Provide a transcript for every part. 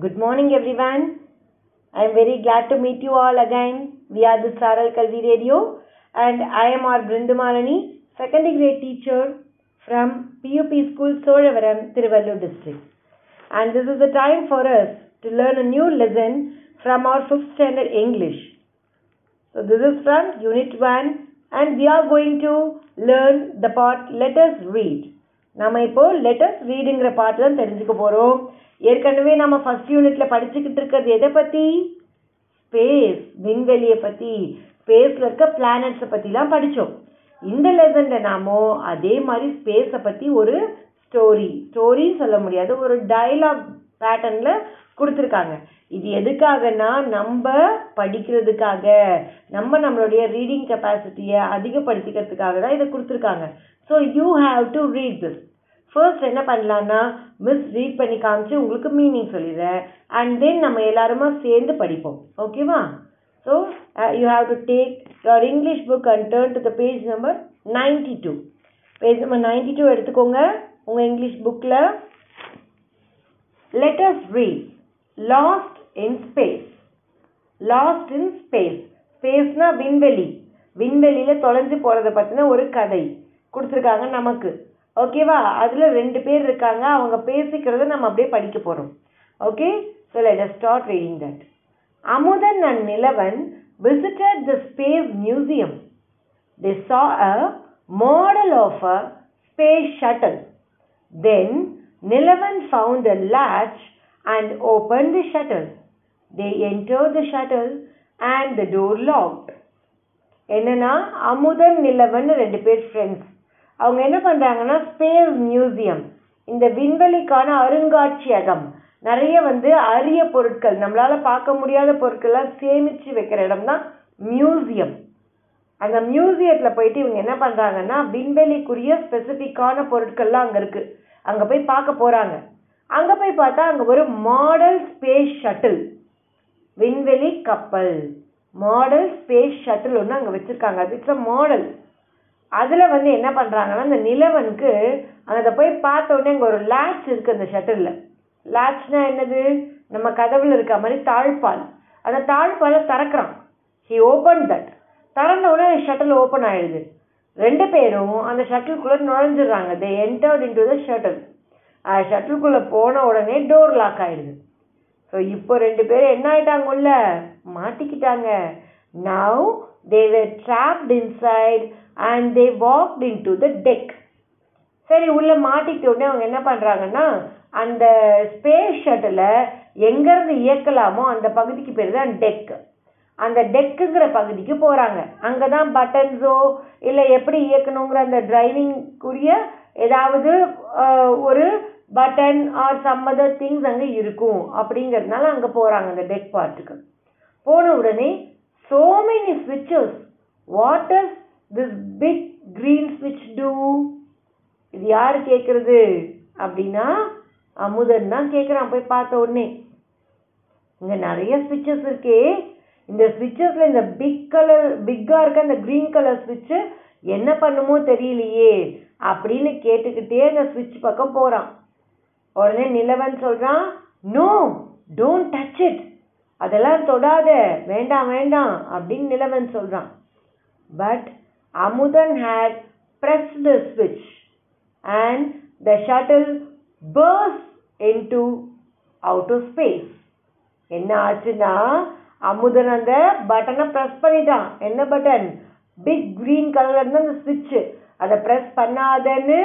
Good morning, everyone. I am very glad to meet you all again via the Saral Kalvi Radio, and I am our Brindamalani, second grade teacher from PUP School, Solavaram, Tiruvallur district. And this is the time for us to learn a new lesson from our fifth standard English. So this is from Unit 1, and we are going to learn the part Let us read. நம்ம இப்போ letters ரீடுங்கிற பாட்டு தான் தெரிஞ்சுக்க போகிறோம் ஏற்கனவே நம்ம first யூனிட்ல படிச்சுக்கிட்டு இருக்கிறது எதை பற்றி ஸ்பேஸ் விண்வெளியை பற்றி ஸ்பேஸில் இருக்க பிளானட்ஸை பற்றிலாம் படித்தோம் இந்த லெசனில் நாமோ அதே மாதிரி ஸ்பேஸை பற்றி ஒரு ஸ்டோரி ஸ்டோரின்னு சொல்ல முடியாது. ஒரு டைலாக் பேட்டர்னில் கொடுத்துருக்காங்க. இது எதுக்காகனா நம்ம படிக்கிறதுக்காக நம்ம நம்மளுடைய ரீடிங் கெப்பாசிட்டியை அதிகப்படுத்திக்கிறதுக்காக தான் இதை கொடுத்துருக்காங்க. So you have to read this first என்ன பண்ணலான்னா மிஸ் ரீட் பண்ணி காமிச்சு உங்களுக்கு மீனிங் சொல்லிடுறேன். அண்ட் தென் நம்ம எல்லாருமா சேர்ந்து படிப்போம். ஓகேவா so you have to take your English book and turn to the page number ninety two page number ninety two எடுத்துக்கோங்க. உங்கள் இங்கிலீஷ் புக்கில் let read lost in space lost in space ஸ்பேஸ்னா விண்வெளி. விண்வெளியில் தொலைஞ்சு போகிறத பற்றின ஒரு கதை கொடுத்துருக்காங்க நமக்கு. ஓகேவா அதில் ரெண்டு பேர் இருக்காங்க. அவங்க பேசிக்கிறத நம்ம அப்படியே படிக்க போகிறோம் okay so let us start reading that Amudhan and Nilavan visited the space museum they saw a model of a space shuttle. Then Nilavan found a latch and opened the shuttle. They entered the shuttle and the door locked. என்னன்னா அமுதன் நிலவன் ரெண்டு பேர் friends அவங்க என்ன பண்ணுறாங்கன்னா space museum இந்த விண்வெளிக்கான அருங்காட்சியகம். நிறைய வந்து அரிய பொருட்கள் நம்மளால் பார்க்க முடியாத பொருட்கள்லாம் சேமித்து வைக்கிற இடம் தான் மியூசியம் அந்த மியூசியத்தில் போயிட்டு இவங்க என்ன பண்ணுறாங்கன்னா விண்வெளிக்குரிய ஸ்பெசிஃபிக்கான பொருட்கள்லாம் அங்கே இருக்குது அங்கே போய் பார்க்க போகிறாங்க அங்கே போய் பார்த்தா அங்கே ஒரு மாடல் ஸ்பேஸ் ஷட்டில் விண்வெளி கப்பல். மாடல் ஸ்பேஸ் ஷட்டில் ஒன்று அங்கே வச்சுருக்காங்க. அது இட்ஸ் அ மாடல் அதில் வந்து என்ன பண்ணுறாங்கன்னா அந்த நிலவனுக்கு அதை போய் பார்த்த உடனே அங்கே ஒரு லேட்ச் இருக்குது அந்த ஷட்டிலில் லேட்ச்னா என்னது? நம்ம கதவில் இருக்க மாதிரி தாழ்பால். அந்த தாழ்பாலை திறக்கிறான். ஹி ஓப்பன் தட் திறந்த உடனே ஷட்டில் ஓப்பன் ஆயிடுது. ரெண்டு பேரும் அந்த ஷட்டிலுக்குள்ளே நுழைஞ்சிடுறாங்க. They entered in to the shuttle ஷட்டிலுக்குள்ளே போன உடனே டோர் லாக் ஆகிடுது ஸோ இப்போ ரெண்டு பேரும் என்ன ஆகிட்டாங்க உள்ள? மாட்டிக்கிட்டாங்க. Now they were trapped inside and they walked in to the deck சரி உள்ள மாட்டிக்கிட்ட உடனே அவங்க என்ன பண்ணுறாங்கன்னா அந்த ஸ்பேஸ் ஷட்டில் எங்கேருந்து இயக்கலாமோ அந்த பகுதிக்கு பேர் தான் டெக் அந்த டெக்குங்கிற பகுதிக்கு போகிறாங்க அங்கே தான் பட்டன்ஸோ இல்லை எப்படி இயக்கணுங்கிற அந்த டிரைவிங்குரிய ஏதாவது ஒரு button or some other things அங்கே இருக்கும். அப்படிங்கிறதுனால அங்கே போகிறாங்க அந்த டெக் பார்ட்டுக்கு போன உடனே so many ஸ்விட்சஸ் what is this big green ஸ்விட்ச் டூ இது யார் கேட்குறது அப்படின்னா அமுதன் தான் கேட்குறான் போய் பார்த்த உடனே இங்கே நிறைய ஸ்விட்சஸ் இருக்கே. இந்த ஸ்விட்சஸில் இந்த பிக் கலர் பிக்காக இருக்க அந்த க்ரீன் கலர் ஸ்விட்சு என்ன பண்ணுமோ தெரியலையே. அப்படின்னு கேட்டுக்கிட்டே அந்த ஸ்விட்ச் பக்கம் போகிறான் உடனே நிலவன் சொல்கிறான் நோ டோன்ட் டச் இட் அதெல்லாம் தொடாத வேண்டாம் வேண்டாம் அப்படின்னு நிலவன் சொல்கிறான் but Amudhan had pressed the switch and the shuttle burst into outer space. என்ன ஆச்சுன்னா அமுதன் அந்த பட்டனை ப்ரெஸ் பண்ணிட்டான். என்ன பட்டன் பிக் க்ரீன் கலர்ல இருந்து அந்த ஸ்விட்ச் அதை ப்ரெஸ் பண்ணாதன்னு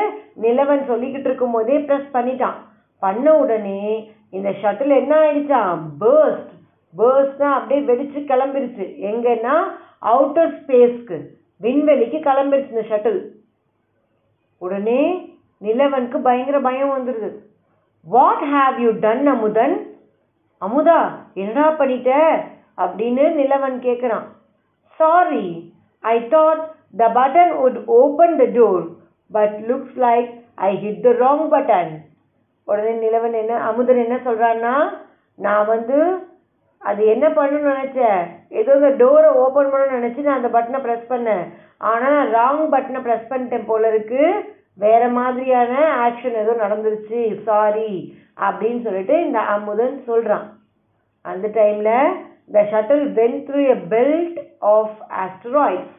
நிலவன் சொல்லிக்கிட்டு இருக்கும் போதே ப்ரெஸ் பண்ணிட்டான். பண்ண உடனே இந்த ஷட்டில் என்ன ஆயிடுச்சான் பேர்ஸ்ட் பேர்ஸ்ட்னா அப்படியே வெடிச்சு கிளம்பிருச்சு. எங்கன்னா? அவுட்டர் ஸ்பேஸ்க்கு விண்வெளிக்கு கிளம்பிருச்சு இந்த ஷட்டில் உடனே நிலவனுக்கு பயங்கர பயம் வந்துடுது what have you done Amudhan? Amudha என்னடா பண்ணிட்ட? அப்படின்னு நிலவன் கேட்குறான் sorry I thought the button would open the door but looks like I hit the wrong button உடனே நிலவன் என்ன அமுதன் என்ன சொல்கிறான்னா நான் வந்து அது என்ன பண்ணணும்னு நினச்சேன்? ஏதோ இந்த டோரை ஓப்பன் பண்ணணும்னு நினச்சி நான் அந்த பட்டனை ப்ரெஸ் பண்ணேன். ஆனால் நான் ராங் பட்டனை ப்ரெஸ் பண்ணிட்டேன் போல இருக்குது வேறு மாதிரியான ஆக்ஷன் ஏதோ நடந்துருச்சு. சாரி அப்படின்னு சொல்லிட்டு இந்த அமுதன் சொல்கிறான் அந்த டைமில் the shuttle went through a belt of asteroids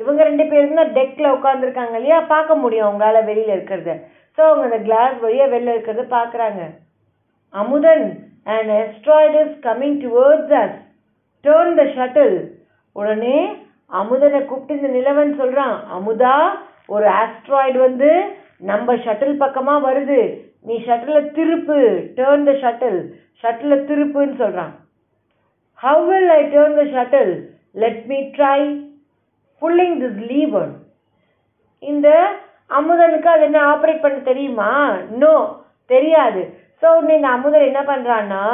இவங்க ரெண்டு பேரும் தான் டெக்கில் உட்காந்துருக்காங்க இல்லையா? பார்க்க முடியும் அவங்களால வெளியில் இருக்கிறத. ஸோ அவங்க அந்த கிளாஸ் வழியாக வெளில இருக்கிறத பார்க்குறாங்க. Amudhan and asteroid is coming towards us turn the shuttle உடனே அமுதனை கூப்பிட்டு இந்த நிலவன் சொல்கிறான் அமுதா ஒரு ஆஸ்ட்ராய்டு வந்து நம்ம ஷட்டில் பக்கமாக வருது. நீ ஷட்டிலில் திருப்பு. டேர்ன் த ஷட்டில் ஷட்டிலை திருப்புன்னு சொல்கிறான் how will I turn the shuttle let me try pulling this lever இந்த அமுதனுக்கு அது என்ன ஆப்ரேட் பண்ண தெரியுமா? நோ தெரியாது. ஸோ இந்த அமுதன் என்ன பண்ணுறான்னா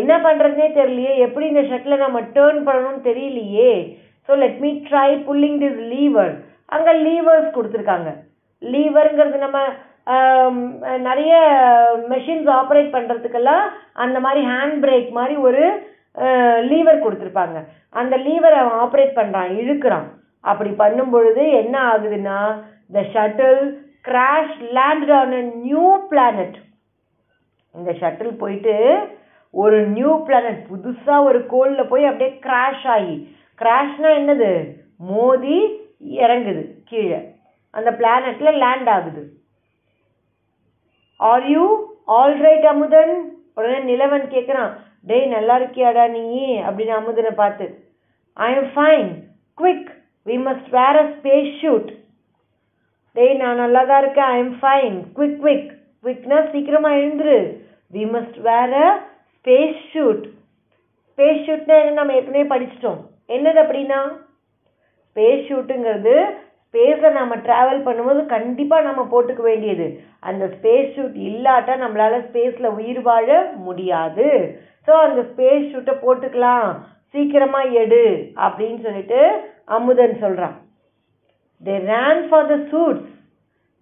என்ன பண்ணுறதுனே தெரியலையே. எப்படி இந்த ஷட்டில நம்ம டேர்ன் பண்ணணும்னு தெரியலையே. So let me try pulling this lever அங்கே லீவர்ஸ் கொடுத்துருக்காங்க. லீவருங்கிறது நம்ம um, நிறைய மெஷின்ஸ் ஆப்ரேட் பண்ணுறதுக்கெல்லாம் அந்த மாதிரி ஹேண்ட் பிரேக் மாதிரி ஒரு லீவர் கொடுத்துருப்பாங்க. அந்த லீவரை அவன் ஆப்ரேட் பண்ணுறான் இழுக்கிறான். அப்படி பண்ணும் பொழுது என்ன ஆகுதுன்னா the shuttle crash landed on a new planet இந்த ஷட்டில் போயிட்டு ஒரு நியூ பிளானட் புதுசாக ஒரு கோலில் போய் அப்படியே கிராஷ் ஆகி. கிராஷ்னால் என்னது? மோதி இறங்குது கீழே. அந்த பிளானட்டில் லேண்ட் ஆகுது. Are you all right Amudhan? உடனே நிலவன் கேட்குறான் டேய் நல்லா இருக்கியாடா நீ? அப்படின்னு அமுதனை பார்த்து. I am fine quick we must wear a space suit டேய் நான் நல்லா தான் இருக்கேன். I am fine quick quick குவிக்னா சீக்கிரமாக எழுந்துரு. We must wear a space suit space ஷூட்னா என்ன? நம்ம ஏற்கனவே படிச்சிட்டோம். என்னது அப்படின்னா? ஸ்பேஸ் ஷூட்டுங்கிறது ஸ்பேஸில் நம்ம ட்ராவல் பண்ணும்போது கண்டிப்பாக நம்ம போட்டுக்க வேண்டியது. அந்த ஸ்பேஸ் ஷூட் இல்லாட்டா நம்மளால் ஸ்பேஸில் உயிர் வாழ முடியாது. ஸோ அந்த ஸ்பேஸ் ஷூட்டை போட்டுக்கலாம். சீக்கிரமாக எடு அப்படின்னு சொல்லிட்டு அமுதன் சொல்கிறான் they ran for the suits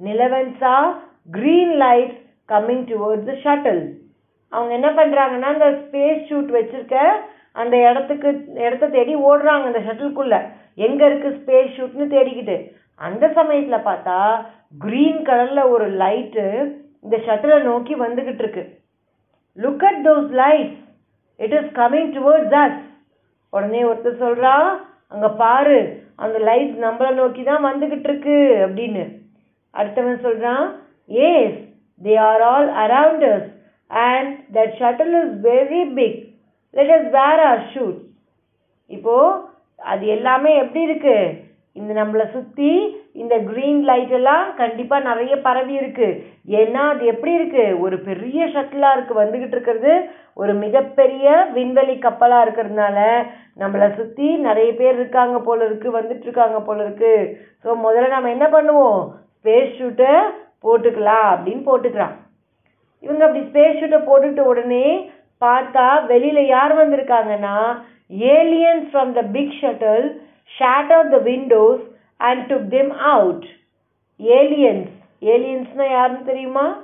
Nilavan saw green lights coming towards the shuttle. அவங்க என்ன பண்ணுறாங்கன்னா அந்த ஸ்பேஸ் ஷூட் வச்சுருக்க அந்த இடத்துக்கு இடத்த தேடி ஓடுறாங்க அந்த ஷட்டிலுக்குள்ளே எங்கே இருக்குது ஸ்பேஸ் ஷூட்னு தேடிக்கிட்டு. அந்த சமயத்தில் பார்த்தா க்ரீன் கலரில் ஒரு லைட்டு இந்த ஷட்டிலை நோக்கி வந்துக்கிட்டு இருக்கு. Look at those lights it is coming towards us உடனே ஒருத்தர் சொல்கிறா அங்கே பாரு அந்த லைட் நம்மளை நோக்கி தான் வந்துக்கிட்டு இருக்கு அப்படின்னு. அடுத்தவன் சொல்கிறான் as they are all around us and that shuttle is very big let us wear our suit இப்போது அது எல்லாமே எப்படி இருக்குது இந்த நம்மளை சுற்றி இந்த க்ரீன் லைட் எல்லாம் கண்டிப்பாக நிறைய பரவி இருக்கு. ஏன்னா அது எப்படி இருக்குது ஒரு பெரிய ஷட்டிலாக இருக்குது வந்துக்கிட்டு இருக்கிறது. ஒரு மிகப்பெரிய விண்வெளி கப்பலாக இருக்கிறதுனால நம்மளை சுற்றி நிறைய பேர் இருக்காங்க போல இருக்குது வந்துட்டுருக்காங்க போல இருக்குது ஸோ முதல்ல நம்ம என்ன பண்ணுவோம்? ஸ்பேஸ் ஷூட்டை போட்டுக்கலாம் அப்படின்னு போட்டுக்கிறான். இவங்க அப்படி ஸ்பேஸ் ஷூட்டை போட்டுட்ட உடனே பார்த்தா வெளியில் யார் வந்திருக்காங்கன்னா aliens from the big shuttle shatter the windows and took them out aliens ஏலியன்ஸ்னால் யாருன்னு தெரியுமா?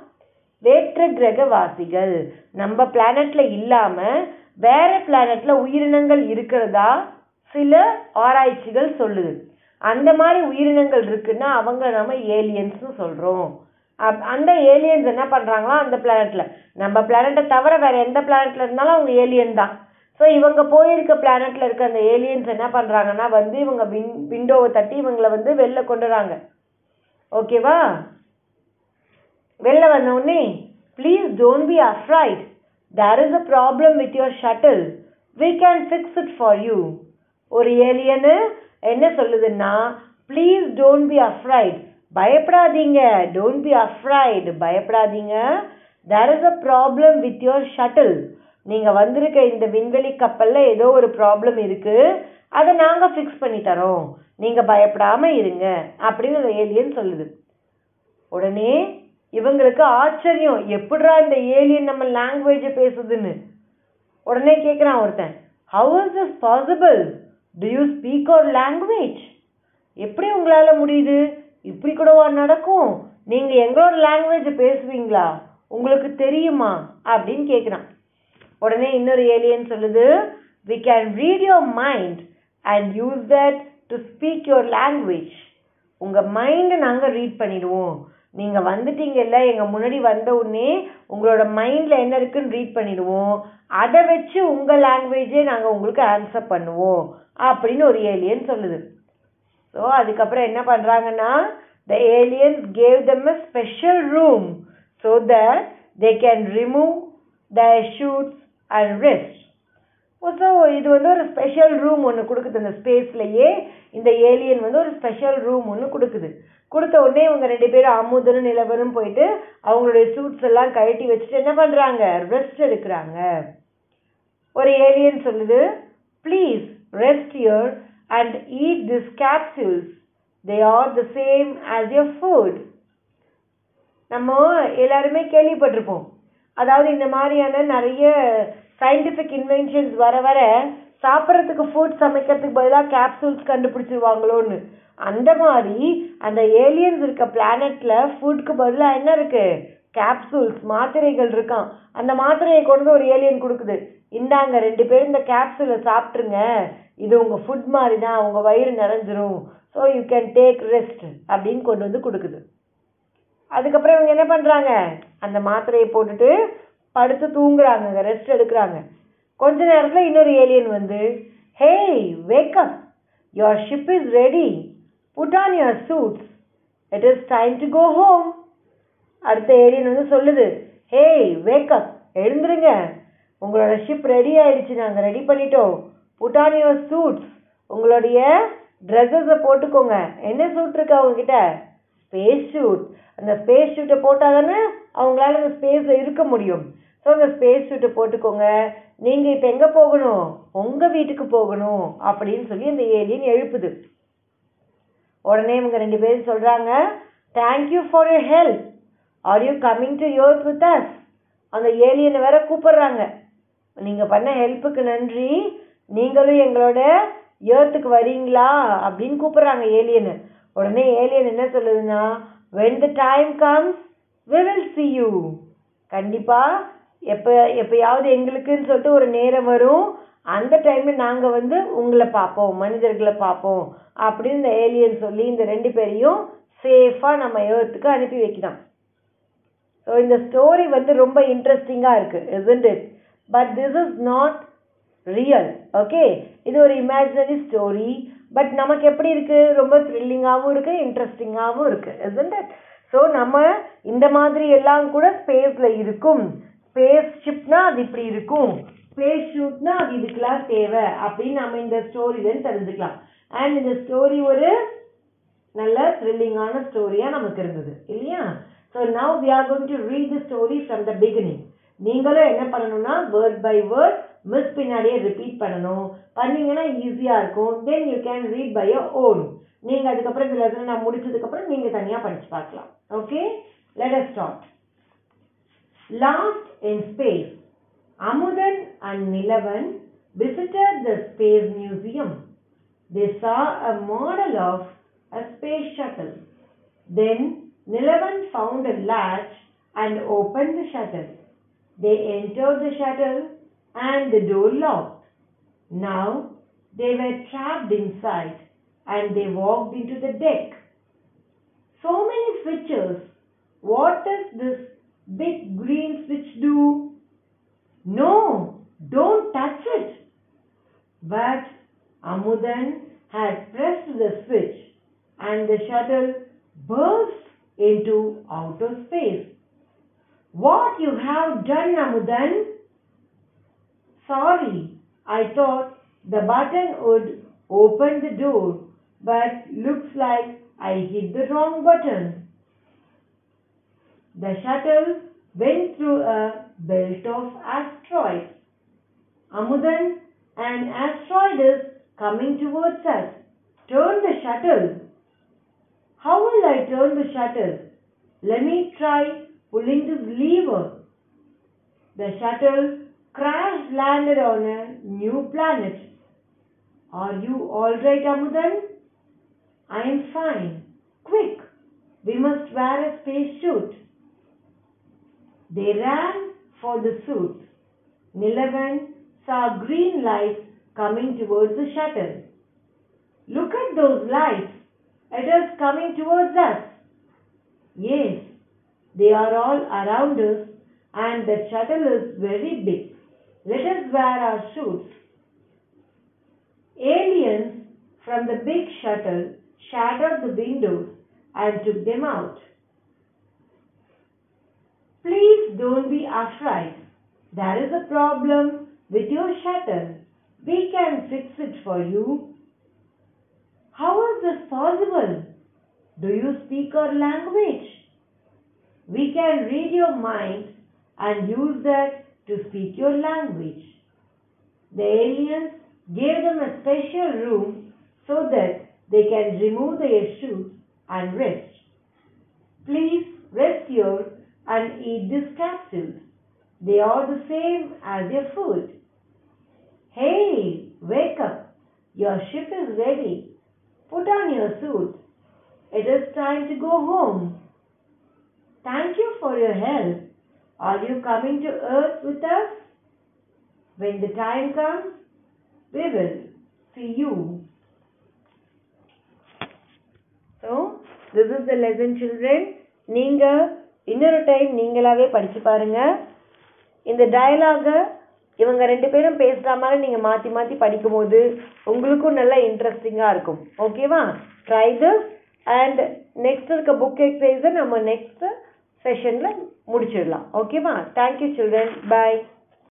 வேற்று கிரகவாசிகள். நம்ம பிளானட்ல இல்லாமல் வேற பிளானட்ல உயிரினங்கள் இருக்கிறதா? சில ஆராய்ச்சிகள் சொல்லுது. அந்த மாதிரி உயிரினங்கள் இருக்குன்னா அவங்க நம்ம ஏலியன்ஸ்னு சொல்கிறோம் அப்- அந்த ஏலியன்ஸ் என்ன பண்ணுறாங்களோ அந்த பிளானட்டில் நம்ம பிளானட்டை தவிர வேறு எந்த பிளானட்டில் இருந்தாலும் அவங்க ஏலியன் தான். ஸோ இவங்க போயிருக்க பிளானட்ல இருக்க அந்த ஏலியன்ஸ் என்ன பண்றாங்கன்னா வந்து இவங்க வின் விண்டோவை தட்டி இவங்களை வந்து வெளில கொண்டுறாங்க ஓகேவா வெளில வந்த please don't be afraid there is a problem with your shuttle we can fix it for you ஒரு ஏலியனு என்ன சொல்லுதுன்னா ப்ளீஸ் டோன்ட் பி அஃப்ரைட் பயப்படாதீங்க. டோன்ட் பி அஃப்ரைட் பயப்படாதீங்க. There is a problem with your shuttle நீங்கள் வந்திருக்க இந்த விண்வெளி கப்பலில் ஏதோ ஒரு ப்ராப்ளம் இருக்குது அதை நாங்கள் ஃபிக்ஸ் பண்ணி தரோம். நீங்கள் பயப்படாமல் இருங்க. அப்படின்னு அந்த ஏலியன் சொல்லுது. உடனே இவங்களுக்கு ஆச்சரியம். எப்படிடா இந்த ஏலியன் நம்ம லாங்குவேஜை பேசுதுன்னு. உடனே கேட்குறான் ஒருத்தன். How is this possible to you speak our language எப்படி உங்களால் முடியுது? இப்படி கூடவா நடக்கும்? நீங்கள் எங்களோட லாங்குவேஜை பேசுவீங்களா? உங்களுக்கு தெரியுமா? அப்படின்னு கேட்குறான் உடனே இன்னொரு ஏலியன் சொல்லுது we can read your mind and use that to speak your language உங்கள் மைண்டை நாங்கள் ரீட் பண்ணிடுவோம். நீங்கள் வந்துட்டீங்கல்ல எங்கள் முன்னாடி வந்த உடனே உங்களோட மைண்டில் என்ன இருக்குன்னு ரீட் பண்ணிடுவோம். அதை வச்சு உங்கள் லாங்குவேஜே நாங்கள் உங்களுக்கு ஆன்சர் பண்ணுவோம் அப்படின்னு ஒரு ஏலியன் சொல்லுது. ஸோ அதுக்கப்புறம் என்ன பண்ணுறாங்கன்னா the aliens gave them a special room so that they can remove the suits and rest so இது வந்து ஒரு ஸ்பெஷல் ரூம் ஒன்று கொடுக்குது இந்த ஸ்பேஸ்லையே இந்த ஏலியன் வந்து ஒரு ஸ்பெஷல் ரூம் ஒன்று கொடுக்குது. கொடுத்த உடனே இவங்க ரெண்டு பேரும் அமுதனும் நிலவரும் போயிட்டு அவங்களுடைய சூட்ஸ் எல்லாம் கழட்டி வச்சுட்டு என்ன பண்ணுறாங்க ரெஸ்ட் எடுக்கிறாங்க. ஒரு ஏலியன் சொல்லுது please rest here and eat this capsules they are the same as your food நம்ம எல்லாருமே கேள்விப்பட்டிருப்போம். அதாவது இந்த மாதிரியான நிறைய சயின்டிஃபிக் இன்வென்ஷன்ஸ் வர வர சாப்பிட்றதுக்கு ஃபுட் சமைக்கிறதுக்கு பதிலாக கேப்சூல்ஸ் கண்டுபிடிச்சிருவாங்களோன்னு. அந்த மாதிரி அந்த ஏலியன்ஸ் இருக்க பிளானட்ல ஃபுட்க்கு பதிலாக என்ன இருக்குது கேப்சூல்ஸ் மாத்திரைகள் இருக்கான் அந்த மாத்திரையை கொண்டு ஒரு ஏலியன் கொடுக்குது. இந்தாங்க ரெண்டு பேரும் இந்த கேப்சூலை சாப்பிட்ருங்க இது உங்கள் ஃபுட் மாதிரி தான் உங்கள் வயிறு நிறைஞ்சிரும். So you can take rest அப்படின்னு கொண்டு வந்து கொடுக்குது. அதுக்கப்புறம் இவங்க என்ன பண்ணுறாங்க அந்த மாத்திரையை போட்டுட்டு படுத்து தூங்குறாங்க ரெஸ்ட் எடுக்கிறாங்க. கொஞ்ச நேரத்தில் இன்னொரு ஏலியன் வந்து hey wake up your ship is ready put on your suits it is time to go home அடுத்த ஏலியன் வந்து சொல்லுது ஹேய் வேக்கப் எழுந்துருங்க. உங்களோட ஷிப் ரெடி ஆயிடுச்சு. நாங்கள் ரெடி பண்ணிட்டோம். புட் ஆன் யுவர் சூட்ஸ் உங்களுடைய ட்ரெஸ்ஸஸை போட்டுக்கோங்க. என்ன சூட் இருக்கா உங்ககிட்ட? ஸ்பேஸ் ஷூட் அந்த ஸ்பேஸ் ஷூட்டை போட்டால் தானே அவங்களால அந்த ஸ்பேஸில் இருக்க முடியும். ஸோ அந்த ஸ்பேஸ் ஷூட்டை போட்டுக்கோங்க. நீங்கள் இப்போ எங்கே போகணும்? உங்கள் வீட்டுக்கு போகணும் அப்படின்னு சொல்லி அந்த ஏலியன் எழுப்புது. உடனே இவங்க ரெண்டு பேரும் சொல்கிறாங்க thank you for your help are you coming to earth with us அந்த ஏலியனை வேற கூப்பிடுறாங்க. நீங்கள் பண்ண ஹெல்ப்புக்கு நன்றி. நீங்களும் எங்களோட ஏர்த்துக்கு வரீங்களா? அப்படின்னு கூப்பிட்றாங்க ஏலியனு உடனே ஏலியன் என்ன சொல்லுதுன்னா when the time comes we will see you கண்டிப்பாக எப்போ எப்பயாவது எங்களுக்குன்னு சொல்லிட்டு ஒரு நேரம் வரும். அந்த டைமில் நாங்கள் வந்து உங்களை பார்ப்போம் மனிதர்களை பார்ப்போம் அப்படின்னு இந்த ஏலியன் சொல்லி இந்த ரெண்டு பேரையும் சேஃபாக நம்ம ஏர்த்துக்கு அனுப்பி வைக்கலாம் ஸோ இந்த ஸ்டோரி வந்து ரொம்ப இன்ட்ரெஸ்டிங்காக இருக்குது isn't it but this is not real okay இது ஒரு இமேஜினரி ஸ்டோரி பட் நமக்கு எப்படி இருக்குது ரொம்ப த்ரில்லிங்காகவும் இருக்குது இன்ட்ரெஸ்டிங்காகவும் இருக்குது isn't it? ஸோ நம்ம இந்த மாதிரி எல்லாம் கூட ஸ்பேஸில் இருக்கும். ஸ்பேஸ் ஷிப்னால் அது இப்படி இருக்கும். ஸ்பேஸ் ஷூட்னா அது இதுக்கெல்லாம் தேவை அப்படின்னு நம்ம இந்த ஸ்டோரியில தெரிஞ்சுக்கலாம். அண்ட் இந்த ஸ்டோரி ஒரு நல்ல த்ரில்லிங்கான ஸ்டோரியாக நமக்கு இருந்தது. இல்லையா? So now we are going to read the story from the beginning நீங்களும் என்ன பண்ணணும்னா வேர்ட் பை வேர்ட் மிஸ் பின்னாடியே ரிப்பீட் பண்ணணும். பண்ணீங்கன்னா ஈஸியா இருக்கும். Then you can read by your own நீங்க அதுக்கப்புறம் இந்த லெசன் நான் முடிச்சதுக்கு அப்புறம் நீங்க தனியா படிச்சு பார்க்கலாம். Okay let us start lost in space Amudhan and Nilavan visited the space museum. They saw a model of a space shuttle. Then Nilavan found a latch and opened the shuttle. They entered the shuttle. And the door locked now they were trapped inside and they walked into the deck. So many switches. What does this big green switch do? No, don't touch it. But Amudan had pressed the switch and the shuttle burst into outer space. What you have done, Amudan? Sorry, I thought the button would open the door but looks like I hit the wrong button. The shuttle went through a belt of asteroids. Amudan, an asteroid is coming towards us. Turn the shuttle. How will I turn the shuttle? Let me try pulling this lever. The shuttle crash landed on a new planet. Are you all right, Amudan? I am fine. Quick, we must wear a space suit. They ran for the suits. Nilavan saw green lights coming towards the shuttle. Look at those lights. It is coming towards us. Yes, They are all around us and the shuttle is very big. Let us wear our suits. Aliens from the big shuttle shattered the windows and took them out. Please don't be afraid. There is a problem with your shuttle. We can fix it for you. How is this possible? Do you speak our language? We can read your mind and use that to speak your language. The aliens gave them a special room so that they can remove their shoes and rest. Please rest here and eat these capsules. They are the same as your food. Hey, wake up. Your ship is ready. Put on your suit. It is time to go home. Thank you for your help. Are you coming to earth with us? When the time comes, we will see you. So, this is the lesson children. நீங்க இன்னொரு time நீங்களாவே படிச்சு பாருங்க இந்த டயலாக இவங்க ரெண்டு பேரும் பேசுற மாதிரி நீங்க மாத்தி மாத்தி படிக்கும்போது உங்களுக்கும் நல்லா இன்ட்ரெஸ்டிங்கா இருக்கும் ஓகேவா ட்ரை திஸ் அண்ட் நெக்ஸ்ட் இருக்க புக் எக்ஸசைஸை நம்ம நெக்ஸ்ட் செஷன்ல முடிச்சிடலாம். ஓகேவா தேங்க்யூ சில்ட்ரன் பாய்